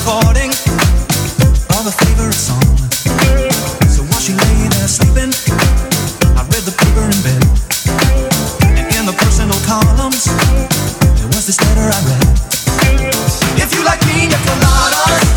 recording of a favorite song. So while she lay there sleeping, I read the paper in bed. And in the personal columns, there was this letter I read. If you like pina coladas.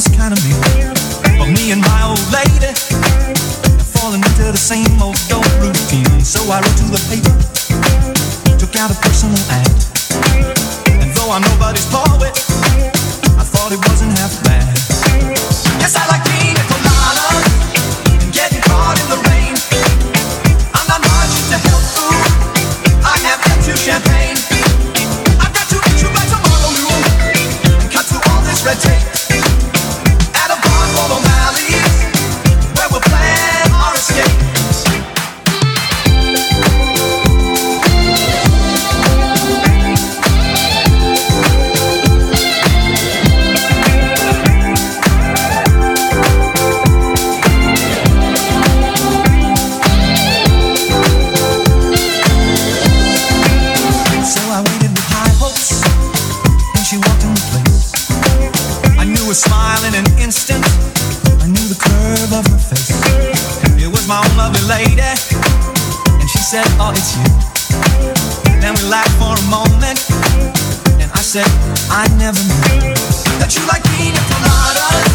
sounds kind of mean, but me and my old lady are falling into the same old dope routine. So I wrote to the paper, took out a personal lovely lady, and she said, "Oh, it's you." Then we laughed for a moment, and I said, "I never knew that you like pina coladas